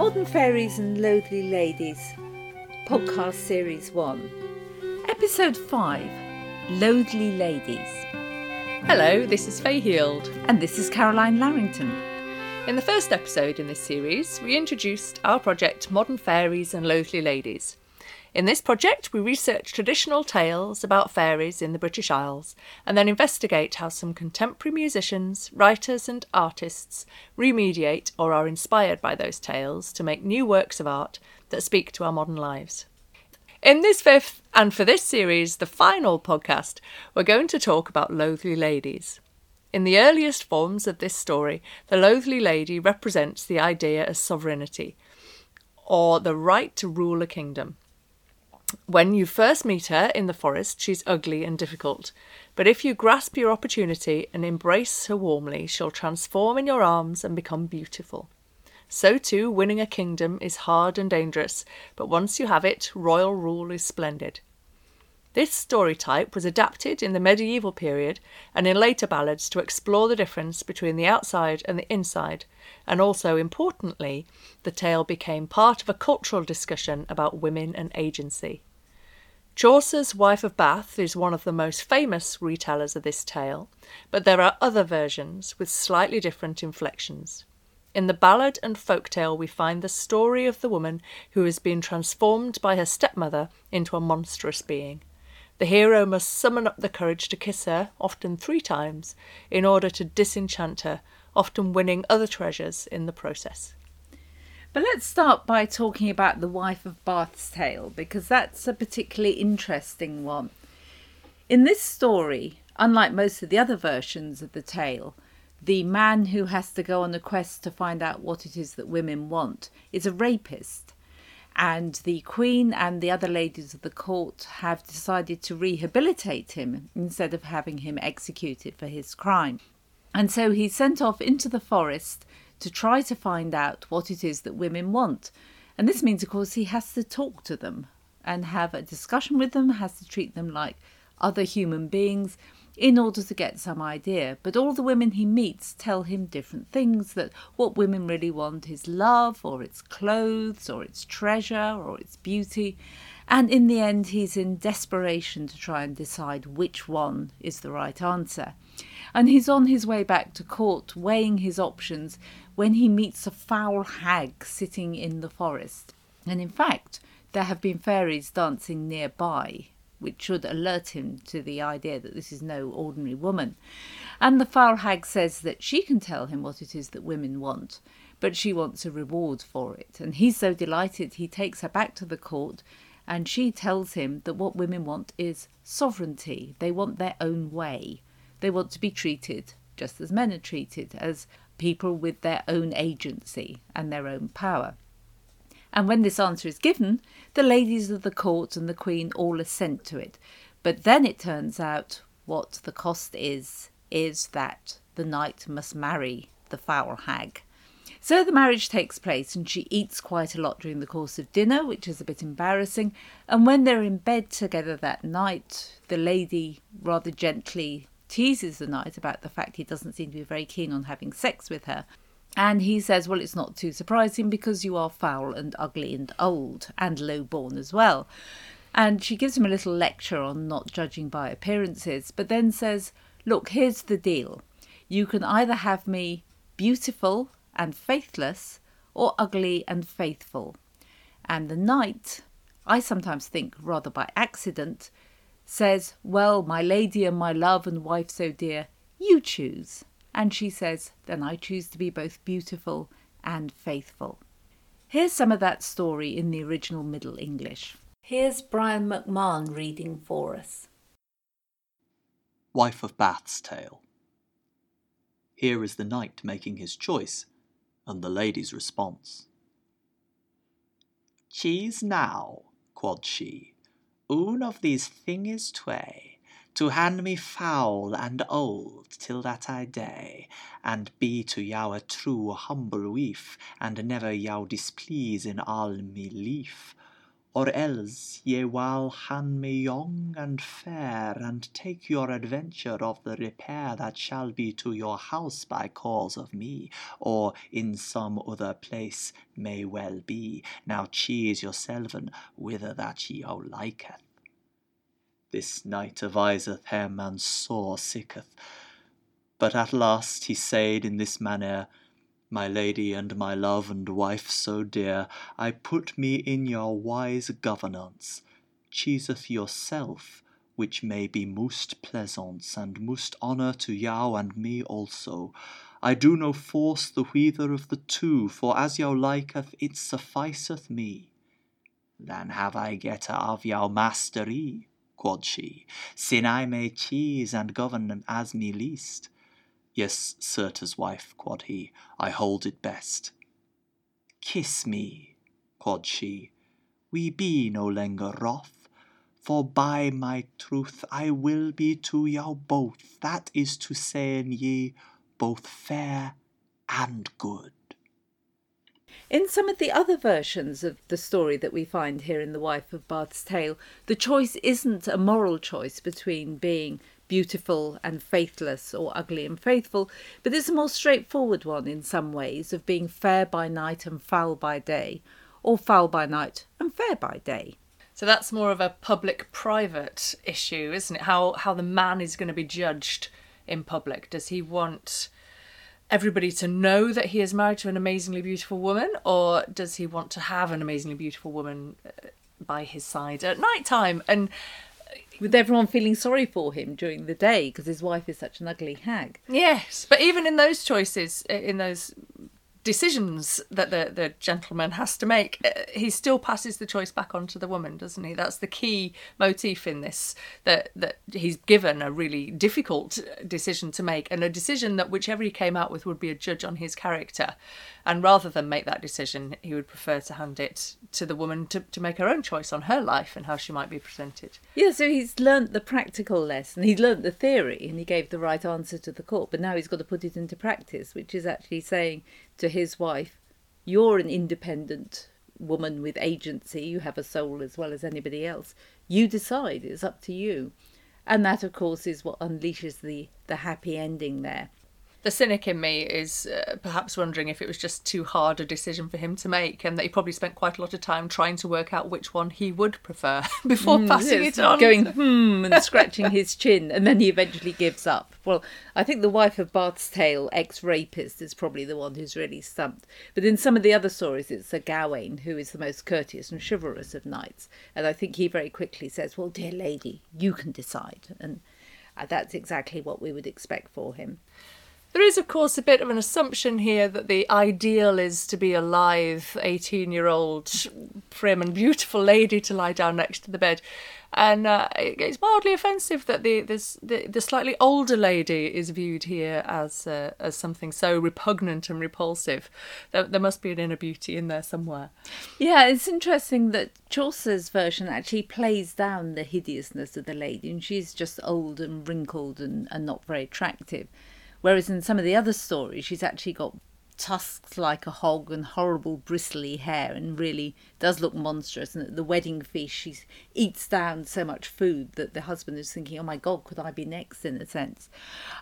Modern Fairies and Loathly Ladies, Podcast Series 1, Episode 5 Loathly Ladies. Hello, this is Faye Heald. And this is Carolyne Larrington. In the first episode in this series, we introduced our project Modern Fairies and Loathly Ladies. In this project, we research traditional tales about fairies in the British Isles and then investigate how some contemporary musicians, writers, and artists remediate or are inspired by those tales to make new works of art that speak to our modern lives. In this fifth, and for this series, the final podcast, we're going to talk about Loathly Ladies. In the earliest forms of this story, the Loathly Lady represents the idea of sovereignty, or the right to rule a kingdom. When you first meet her in the forest, she's ugly and difficult. But if you grasp your opportunity and embrace her warmly, she'll transform in your arms and become beautiful. So, too, winning a kingdom is hard and dangerous, but once you have it, royal rule is splendid. This story type was adapted in the medieval period and in later ballads to explore the difference between the outside and the inside, and also, importantly, the tale became part of a cultural discussion about women and agency. Chaucer's Wife of Bath is one of the most famous retellers of this tale, but there are other versions with slightly different inflections. In the ballad and folk tale, we find the story of the woman who has been transformed by her stepmother into a monstrous being. The hero must summon up the courage to kiss her, often three times, in order to disenchant her, often winning other treasures in the process. But let's start by talking about the Wife of Bath's tale, because that's a particularly interesting one. In this story, unlike most of the other versions of the tale, the man who has to go on a quest to find out what it is that women want is a rapist and the Queen and the other ladies of the court have decided to rehabilitate him instead of having him executed for his crime. And so he's sent off into the forest to try to find out what it is that women want. And this means, of course, he has to talk to them and have a discussion with them, has to treat them like other human beings in order to get some idea. But all the women he meets tell him different things that what women really want is love, or it's clothes, or it's treasure, or it's beauty. And in the end, he's in desperation to try and decide which one is the right answer. And he's on his way back to court, weighing his options, when he meets a foul hag sitting in the forest. And in fact, there have been fairies dancing nearby which should alert him to the idea that this is no ordinary woman. And the foul hag says that she can tell him what it is that women want, but she wants a reward for it. And he's so delighted he takes her back to the court and she tells him that what women want is sovereignty. They want their own way. They want to be treated just as men are treated, as people with their own agency and their own power. And when this answer is given, the ladies of the court and the queen all assent to it. But then it turns out what the cost is, is that the knight must marry the foul hag. So the marriage takes place, and she eats quite a lot during the course of dinner, which is a bit embarrassing. And when they're in bed together that night, the lady rather gently teases the knight about the fact he doesn't seem to be very keen on having sex with her. And he says, Well, it's not too surprising because you are foul and ugly and old and low born as well. And she gives him a little lecture on not judging by appearances, but then says, Look, here's the deal. You can either have me beautiful and faithless or ugly and faithful. And the knight, I sometimes think rather by accident, says, Well, my lady and my love and wife so dear, you choose. And she says, Then I choose to be both beautiful and faithful. Here's some of that story in the original Middle English. Here's Brian McMahon reading for us. Wife of Bath's Tale. Here is the knight making his choice, and the lady's response. Choose now, quod she, one of these things tway to hand me foul and old till that I die, and be to yow a true humble wife, and never yow displease in all me life, or else ye will hand me young and fair, and take your adventure of the repair that shall be to your house by cause of me, or in some other place may well be. Now choose yourselven whither that ye all liketh. This knight adviseth him, and sore sicketh. But at last he said in this manner, my lady and my love and wife so dear, I put me in your wise governance. Chooseth yourself, which may be most pleasance and most honour to you and me also. I do no force the whether of the two, for as you liketh it sufficeth me. Then have I getter of your mastery, quod she, sin I may choose and govern as me least. Yes, certes, wife, quod he, I hold it best. Kiss me, quod she, we be no longer wroth, for by my truth I will be to you both, that is to say in ye, both fair and good. In some of the other versions of the story that we find here in The Wife of Bath's Tale, the choice isn't a moral choice between being beautiful and faithless or ugly and faithful, but it's a more straightforward one in some ways of being fair by night and foul by day, or foul by night and fair by day. So that's more of a public private issue, isn't it? How how the man is going to be judged in public. Does he want everybody to know that he is married to an amazingly beautiful woman or does he want to have an amazingly beautiful woman uh, by his side at night time? And with everyone feeling sorry for him during the day because his wife is such an ugly hag. Yes, but even in those choices, in those decisions that the, the gentleman has to make, uh, he still passes the choice back on to the woman, doesn't he? That's the key motif in this, that, that he's given a really difficult decision to make, and a decision that whichever he came out with would be a judge on his character. And rather than make that decision, he would prefer to hand it to the woman to, to make her own choice on her life and how she might be presented. Yeah, so he's learnt the practical lesson, he's learnt the theory, and he gave the right answer to the court, but now he's got to put it into practice, which is actually saying to his wife, You're an independent woman with agency, you have a soul as well as anybody else. You decide, it's up to you. And that, of course, is what unleashes the, the happy ending there the cynic in me is uh, perhaps wondering if it was just too hard a decision for him to make and that he probably spent quite a lot of time trying to work out which one he would prefer before mm, passing it on. Going hmm and scratching his chin and then he eventually gives up. Well, I think the wife of Bath's Tale, ex rapist, is probably the one who's really stumped. But in some of the other stories, it's Sir Gawain who is the most courteous and chivalrous of knights. And I think he very quickly says, Well, dear lady, you can decide. And uh, that's exactly what we would expect for him. There is, of course, a bit of an assumption here that the ideal is to be a lithe 18 year old, prim and beautiful lady to lie down next to the bed. And uh, it's mildly offensive that the, this, the the slightly older lady is viewed here as uh, as something so repugnant and repulsive. There, there must be an inner beauty in there somewhere. Yeah, it's interesting that Chaucer's version actually plays down the hideousness of the lady, and she's just old and wrinkled and, and not very attractive. Whereas in some of the other stories, she's actually got tusks like a hog and horrible bristly hair and really does look monstrous. And at the wedding feast, she eats down so much food that the husband is thinking, oh my God, could I be next in a sense?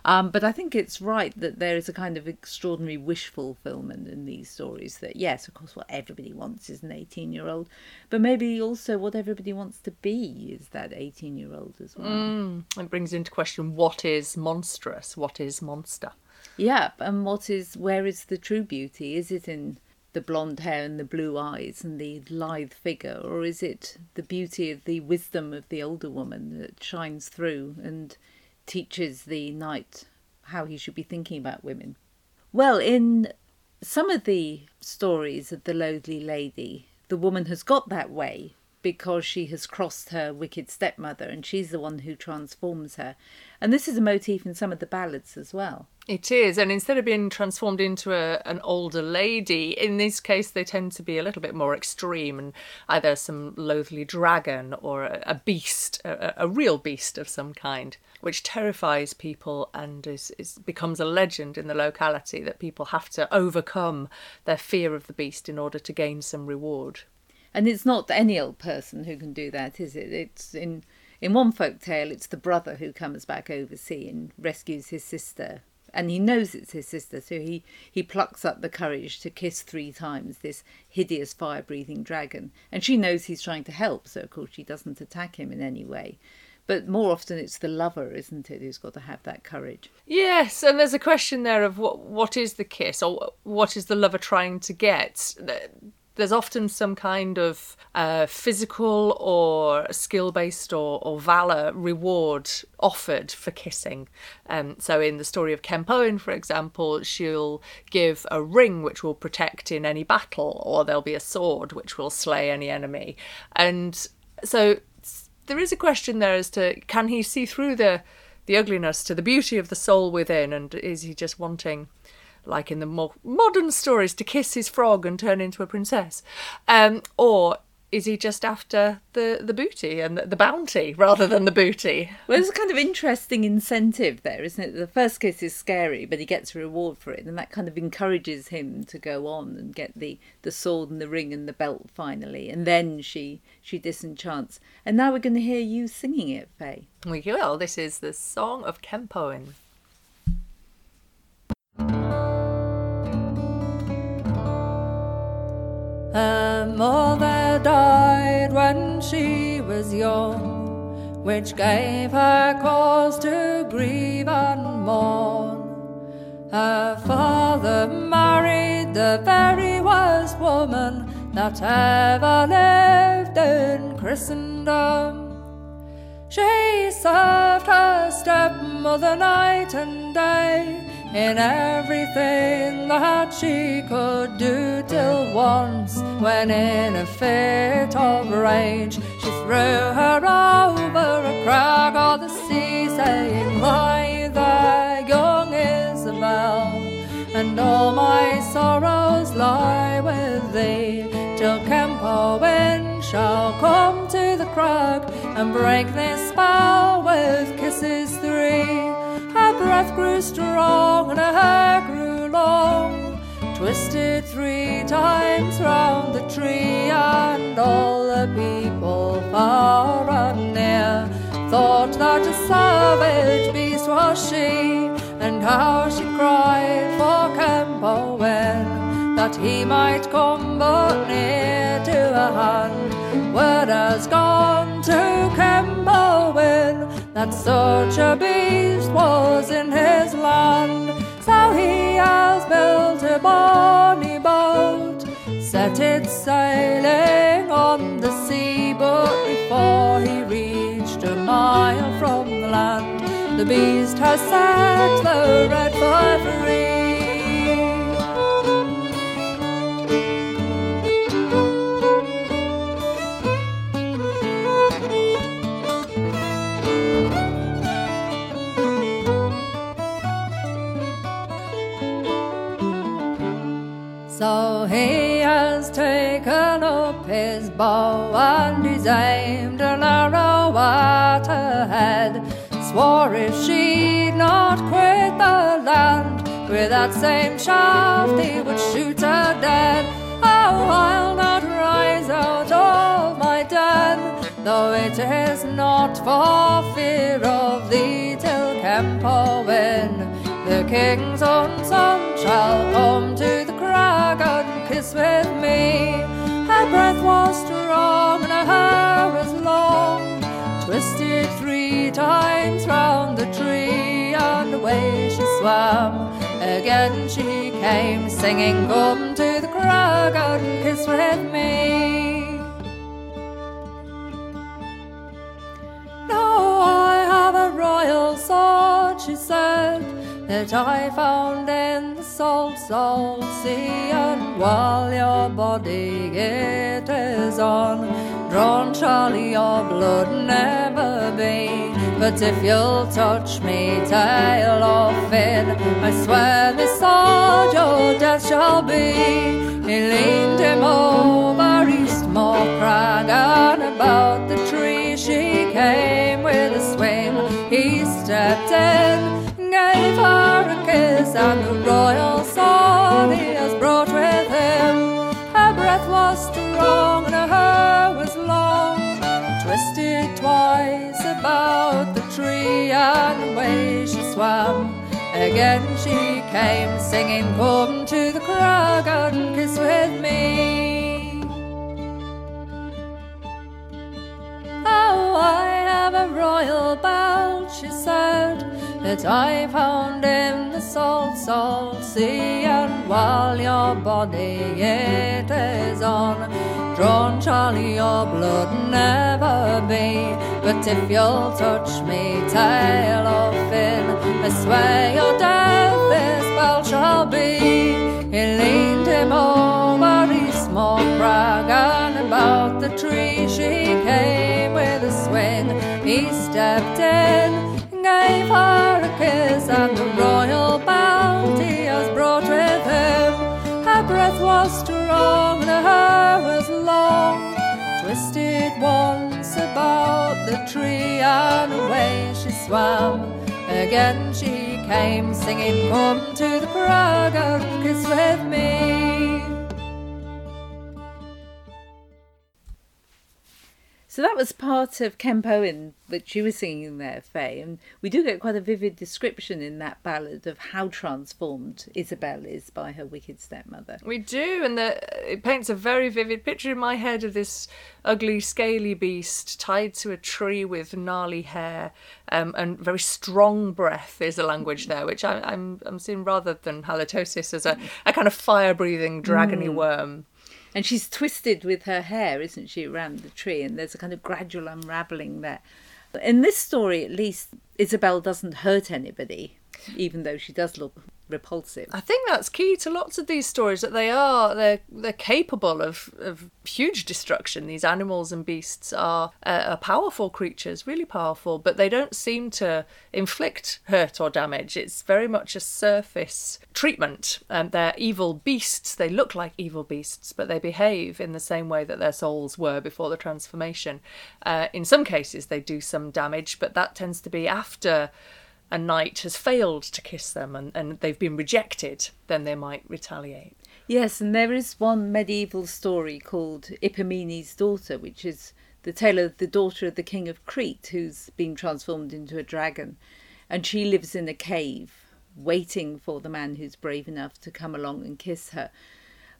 Um, but I think it's right that there is a kind of extraordinary wish fulfillment in these stories that, yes, of course, what everybody wants is an 18 year old, but maybe also what everybody wants to be is that 18 year old as well. Mm, it brings into question what is monstrous, what is monster. Yeah, and what is where is the true beauty? Is it in the blonde hair and the blue eyes and the lithe figure, or is it the beauty of the wisdom of the older woman that shines through and teaches the knight how he should be thinking about women? Well, in some of the stories of the Loathly Lady, the woman has got that way because she has crossed her wicked stepmother and she's the one who transforms her. And this is a motif in some of the ballads as well. It is, and instead of being transformed into a, an older lady, in this case they tend to be a little bit more extreme and either some loathly dragon or a, a beast, a, a, real beast of some kind, which terrifies people and is, is becomes a legend in the locality that people have to overcome their fear of the beast in order to gain some reward. And it's not any old person who can do that, is it? It's in in one folk tale, it's the brother who comes back overseas and rescues his sister. And he knows it's his sister, so he, he plucks up the courage to kiss three times this hideous fire breathing dragon. And she knows he's trying to help, so of course she doesn't attack him in any way. But more often it's the lover, isn't it, who's got to have that courage. Yes, and there's a question there of what what is the kiss or what is the lover trying to get? There's often some kind of uh, physical or skill based or, or valor reward offered for kissing. Um, so, in the story of Kemp for example, she'll give a ring which will protect in any battle, or there'll be a sword which will slay any enemy. And so, there is a question there as to can he see through the the ugliness to the beauty of the soul within, and is he just wanting like in the more modern stories, to kiss his frog and turn into a princess? Um, or is he just after the, the booty and the, the bounty rather than the booty? Well, there's a kind of interesting incentive there, isn't it? The first kiss is scary, but he gets a reward for it, and that kind of encourages him to go on and get the, the sword and the ring and the belt finally. And then she she disenchants. And now we're going to hear you singing it, Faye. We will. This is the Song of Kemp Owyne. Her mother died when she was young, which gave her cause to grieve and mourn. Her father married the very worst woman that ever lived in Christendom. She served her stepmother night and day in everything that she could do till once when in a fit of rage she threw her over a crag of the sea saying lie there young Isabel and all my sorrows lie with thee till Kemp Owyne shall come to the crag and break this spell with kisses three. Her breath grew strong three times round the tree, and all the people far and near thought that a savage beast was she, and how she cried for Kemp Owyne that he might come but near to her hand. Word has gone to Kemp Owyne that such a beast was in his land. So he has built a bonny boat, set it sailing on the sea, but before he reached a mile from the land, the beast has set the red fire free. Bow and he's aimed an arrow at her head. Swore if she'd not quit the land, with that same shaft he would shoot her dead. Oh, I'll not rise out of my den, though it is not for fear of thee till Kemp Owyne. The king's own son shall come to the crag and kiss with me. Breath was strong and her hair was long, twisted three times round the tree, and away she swam. Again she came singing, Come to the crag and kiss with me. Now I have a royal sword, she said, that I found in the salt, salt sea, and while your body it is on, drawn shall your blood never be. But if you'll touch me, tail or fin, I swear this sword your death shall be. He leaned him over Eastmore Crag, and about the tree she came with a swing. He stepped in and the royal sword he has brought with him. Her breath was strong and her hair was long, twisted twice about the tree and away she swam. Again she came singing, Come to the crag and kiss with me. Oh, I have a royal belt, she said that I found in the salt, salt sea. And while your body it is on, drawn shall your blood never be. But if you'll touch me, tail or fin, I swear your death this belt shall be. He leaned him over his small crag, and about the tree she came with a swing. He stepped in, gave her a kiss, and the Twisted once about the tree, and away she swam. Again she came singing, Come to the crag and kiss with me. So that was part of Kemp Owyne that you were singing there, Faye, and we do get quite a vivid description in that ballad of how transformed Isabel is by her wicked stepmother. We do, and the, it paints a very vivid picture in my head of this ugly, scaly beast tied to a tree with gnarly hair um, and very strong breath. Is the language there, which I, I'm I'm seeing rather than halitosis as a, a kind of fire-breathing dragony worm. And she's twisted with her hair, isn't she, around the tree? And there's a kind of gradual unravelling there. In this story, at least, Isabel doesn't hurt anybody, even though she does look repulsive. I think that's key to lots of these stories that they are they're they're capable of, of huge destruction. These animals and beasts are, uh, are powerful creatures, really powerful, but they don't seem to inflict hurt or damage. It's very much a surface treatment. Um, they're evil beasts. They look like evil beasts, but they behave in the same way that their souls were before the transformation. Uh, in some cases, they do some damage, but that tends to be after a knight has failed to kiss them and, and they've been rejected, then they might retaliate. Yes, and there is one medieval story called Ipomene's Daughter, which is the tale of the daughter of the king of Crete who's been transformed into a dragon. And she lives in a cave, waiting for the man who's brave enough to come along and kiss her.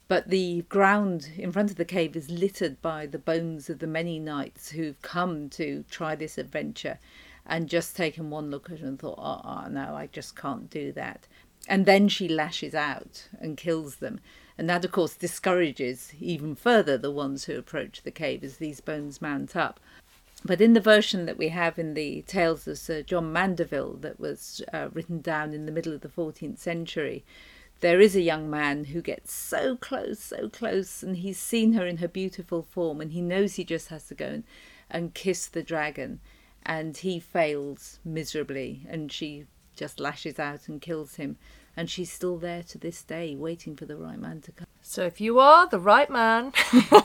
But the ground in front of the cave is littered by the bones of the many knights who've come to try this adventure and just taken one look at her and thought, oh, oh, no, I just can't do that. And then she lashes out and kills them. And that, of course, discourages even further the ones who approach the cave as these bones mount up. But in the version that we have in the Tales of Sir John Mandeville, that was uh, written down in the middle of the 14th century, there is a young man who gets so close, so close, and he's seen her in her beautiful form, and he knows he just has to go and, and kiss the dragon and he fails miserably and she just lashes out and kills him. And she's still there to this day waiting for the right man to come. So if you are the right man,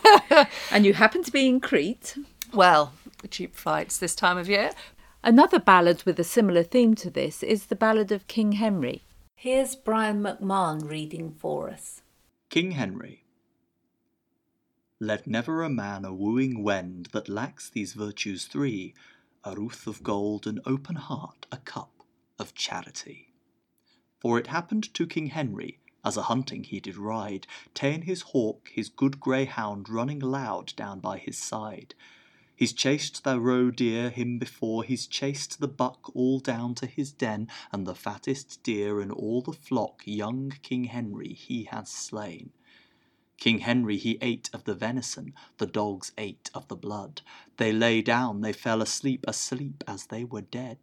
and you happen to be in crete. Well, cheap flights this time of year. another ballad with a similar theme to this is the ballad of king henry. Here's brian mcmahon reading for us. King Henry. Let never a man a wooing wend that lacks these virtues three a ruth of gold, an open heart, a cup of charity. For it happened to King Henry, as a hunting he did ride, ta'en his hawk, his good greyhound running loud down by his side. He's chased the roe deer him before, he's chased the buck all down to his den, and the fattest deer in all the flock young King Henry he has slain. King Henry he ate of the venison, the dogs ate of the blood. They lay down, they fell asleep, asleep as they were dead.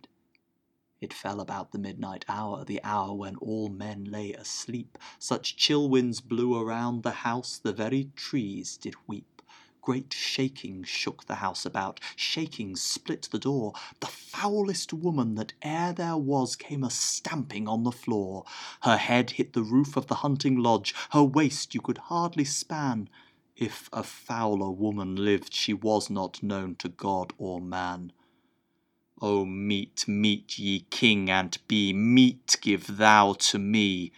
It fell about the midnight hour, the hour when all men lay asleep. Such chill winds blew around the house, the very trees did weep. Great shaking shook the house about, shaking split the door. The foulest woman that e'er there was came a stamping on the floor. Her head hit the roof of the hunting lodge, her waist you could hardly span. If a fouler woman lived, she was not known to God or man. O meat, meat, ye king and be, meat give thou to me.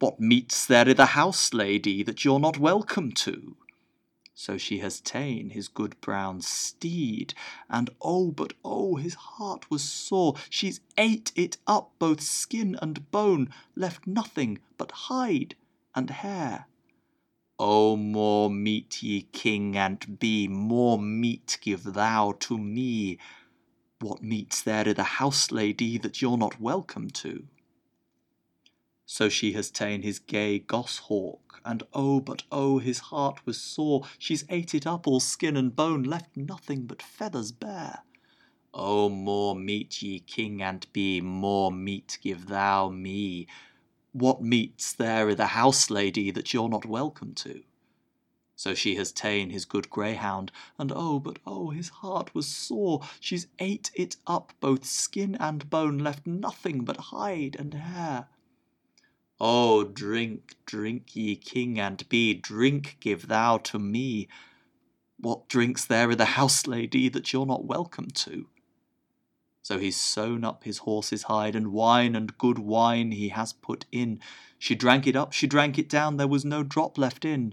What meat's there i' the house, lady, that you're not welcome to? So she has ta'en his good brown steed, and oh, but oh, his heart was sore. She's ate it up, both skin and bone, left nothing but hide and hair. Oh, more meat, ye king and be, more meat give thou to me. What meat's there i' the house, lady, that you're not welcome to? So she has ta'en his gay goshawk, and oh, but oh, his heart was sore. She's ate it up all skin and bone, left nothing but feathers bare. Oh, more meat, ye king and be, more meat give thou me. What meat's there i' the house, lady, that you're not welcome to? So she has ta'en his good greyhound, and oh, but oh, his heart was sore. She's ate it up, both skin and bone, left nothing but hide and hair. Oh, drink, drink, ye king and be, drink give thou to me. What drink's there i' the house, lady, that you're not welcome to? So he's sewn up his horse's hide, and wine and good wine he has put in. She drank it up, she drank it down, there was no drop left in.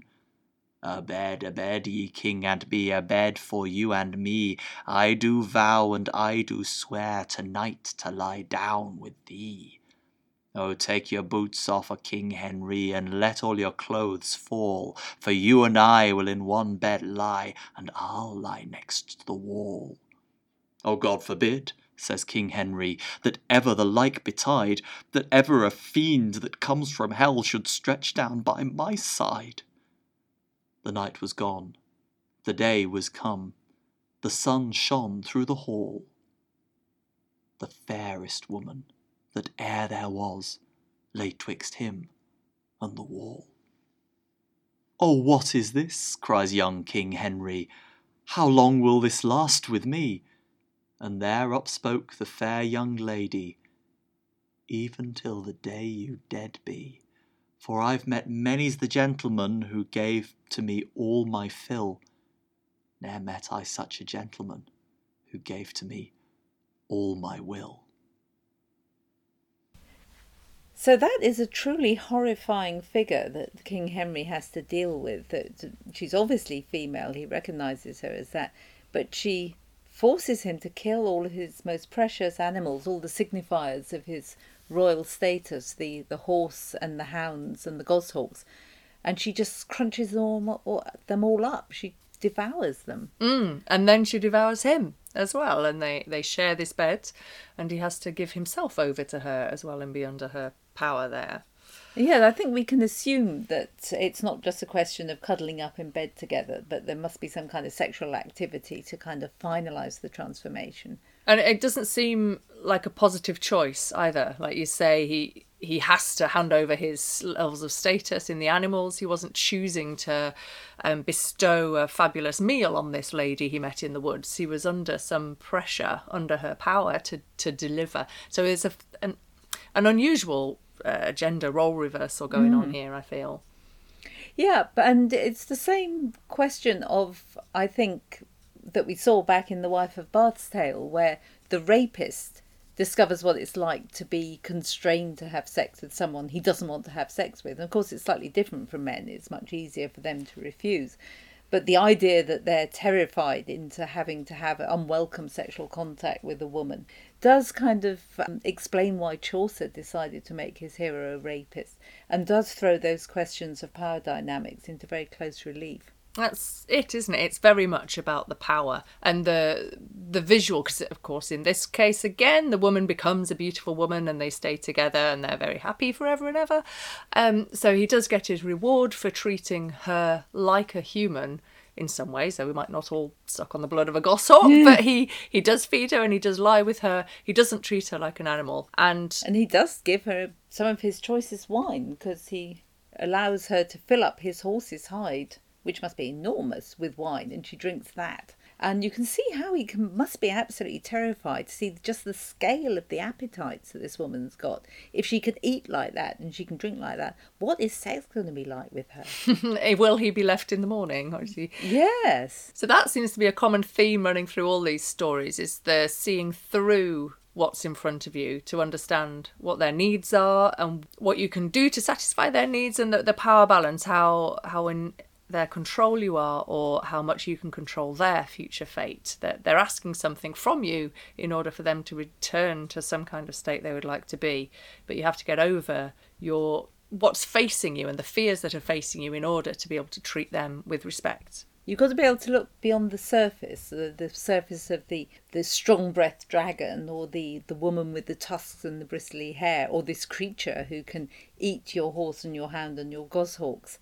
A bed, a bed, ye king and be, a bed for you and me. I do vow and I do swear tonight to lie down with thee. Oh, take your boots off a King Henry, and let all your clothes fall, for you and I will in one bed lie, and I'll lie next the wall. Oh, God forbid, says King Henry, that ever the like betide, that ever a fiend that comes from hell should stretch down by my side. The night was gone, the day was come, the sun shone through the hall. The fairest woman that e'er there was lay twixt him and the wall. Oh, what is this? cries young King Henry. How long will this last with me? And there upspoke the fair young lady, Even till the day you dead be. For I've met many's the gentleman who gave to me all my fill. Ne'er met I such a gentleman who gave to me all my will. So that is a truly horrifying figure that King Henry has to deal with. That she's obviously female, he recognizes her as that, but she forces him to kill all his most precious animals, all the signifiers of his royal status, the, the horse and the hounds and the goshawks, and she just crunches them all, them all up. She devours them. Mm, and then she devours him as well, and they, they share this bed, and he has to give himself over to her as well and be under her power there. Yeah, I think we can assume that it's not just a question of cuddling up in bed together, but there must be some kind of sexual activity to kind of finalise the transformation. And it doesn't seem like a positive choice either. Like you say, he he has to hand over his levels of status in the animals. He wasn't choosing to um, bestow a fabulous meal on this lady he met in the woods. He was under some pressure, under her power to to deliver. So there's a an, an unusual uh, gender role reversal going mm. on here. I feel. Yeah, and it's the same question of I think that we saw back in The Wife of Bath's Tale, where the rapist discovers what it's like to be constrained to have sex with someone he doesn't want to have sex with. And of course, it's slightly different from men, it's much easier for them to refuse. But the idea that they're terrified into having to have unwelcome sexual contact with a woman does kind of um, explain why Chaucer decided to make his hero a rapist and does throw those questions of power dynamics into very close relief. That's it, isn't it? It's very much about the power and the the visual. Because of course, in this case, again, the woman becomes a beautiful woman, and they stay together, and they're very happy forever and ever. Um, so he does get his reward for treating her like a human in some ways. So we might not all suck on the blood of a goshawk, yeah. but he he does feed her and he does lie with her. He doesn't treat her like an animal, and and he does give her some of his choicest wine because he allows her to fill up his horse's hide which must be enormous, with wine, and she drinks that. And you can see how he can, must be absolutely terrified to see just the scale of the appetites that this woman's got. If she can eat like that and she can drink like that, what is sex going to be like with her? Eh, will he be left in the morning? Or he... Yes. So that seems to be a common theme running through all these stories: is the seeing through what's in front of you to understand what their needs are and what you can do to satisfy their needs and the, the power balance how how in their control you are or how much you can control their future fate. That they're asking something from you in order for them to return to some kind of state they would like to be. But you have to get over your what's facing you and the fears that are facing you in order to be able to treat them with respect. You've got to be able to look beyond the surface, the, the surface of the, the strong breathed dragon, or the, the woman with the tusks and the bristly hair, or this creature who can eat your horse and your hound and your goshawks,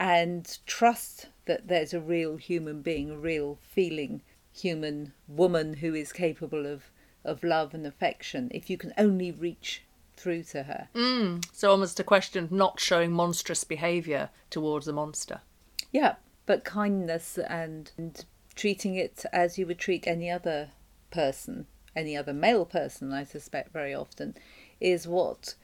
and trust that there's a real human being, a real feeling human woman who is capable of, of love and affection, if you can only reach through to her. Mm, so almost a question of not showing monstrous behaviour towards a monster. Yeah, but kindness and, and treating it as you would treat any other person, any other male person, I suspect very often, is what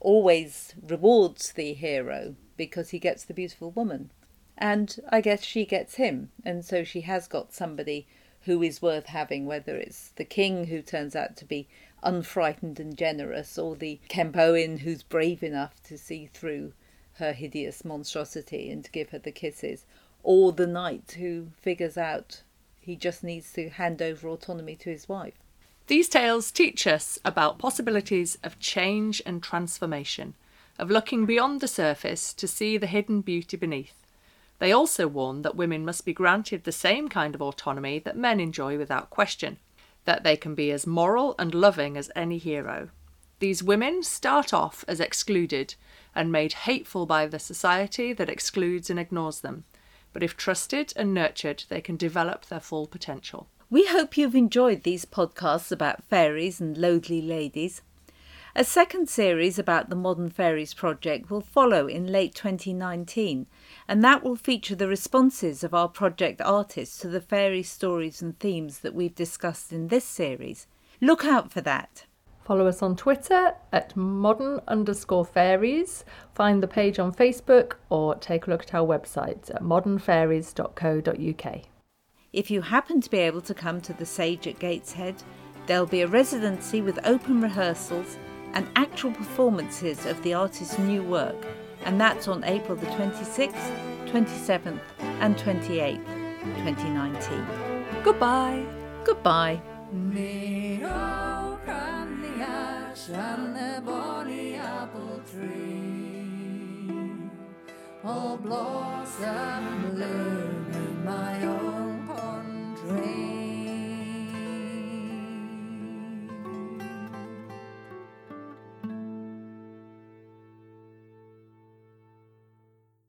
always rewards the hero because he gets the beautiful woman. And I guess she gets him. And so she has got somebody who is worth having, whether it's the king who turns out to be unfrightened and generous, or the Kemp Owyne who's brave enough to see through her hideous monstrosity and give her the kisses, or the knight who figures out he just needs to hand over autonomy to his wife. These tales teach us about possibilities of change and transformation, of looking beyond the surface to see the hidden beauty beneath. They also warn that women must be granted the same kind of autonomy that men enjoy without question, that they can be as moral and loving as any hero. These women start off as excluded and made hateful by the society that excludes and ignores them but if trusted and nurtured, they can develop their full potential. We hope you've enjoyed these podcasts about fairies and loathly ladies. A second series about the Modern Fairies project will follow in late 2019, and that will feature the responses of our project artists to the fairy stories and themes that we've discussed in this series. Look out for that. Follow us on Twitter at modern underscore fairies. Find the page on Facebook or take a look at our website at modernfairies.co.uk. If you happen to be able to come to the Sage at Gateshead, there'll be a residency with open rehearsals and actual performances of the artist's new work, and that's on April the 26th, 27th, and 28th, 2019. Goodbye. Goodbye and the bonny apple tree all blossom bloom in my own rain.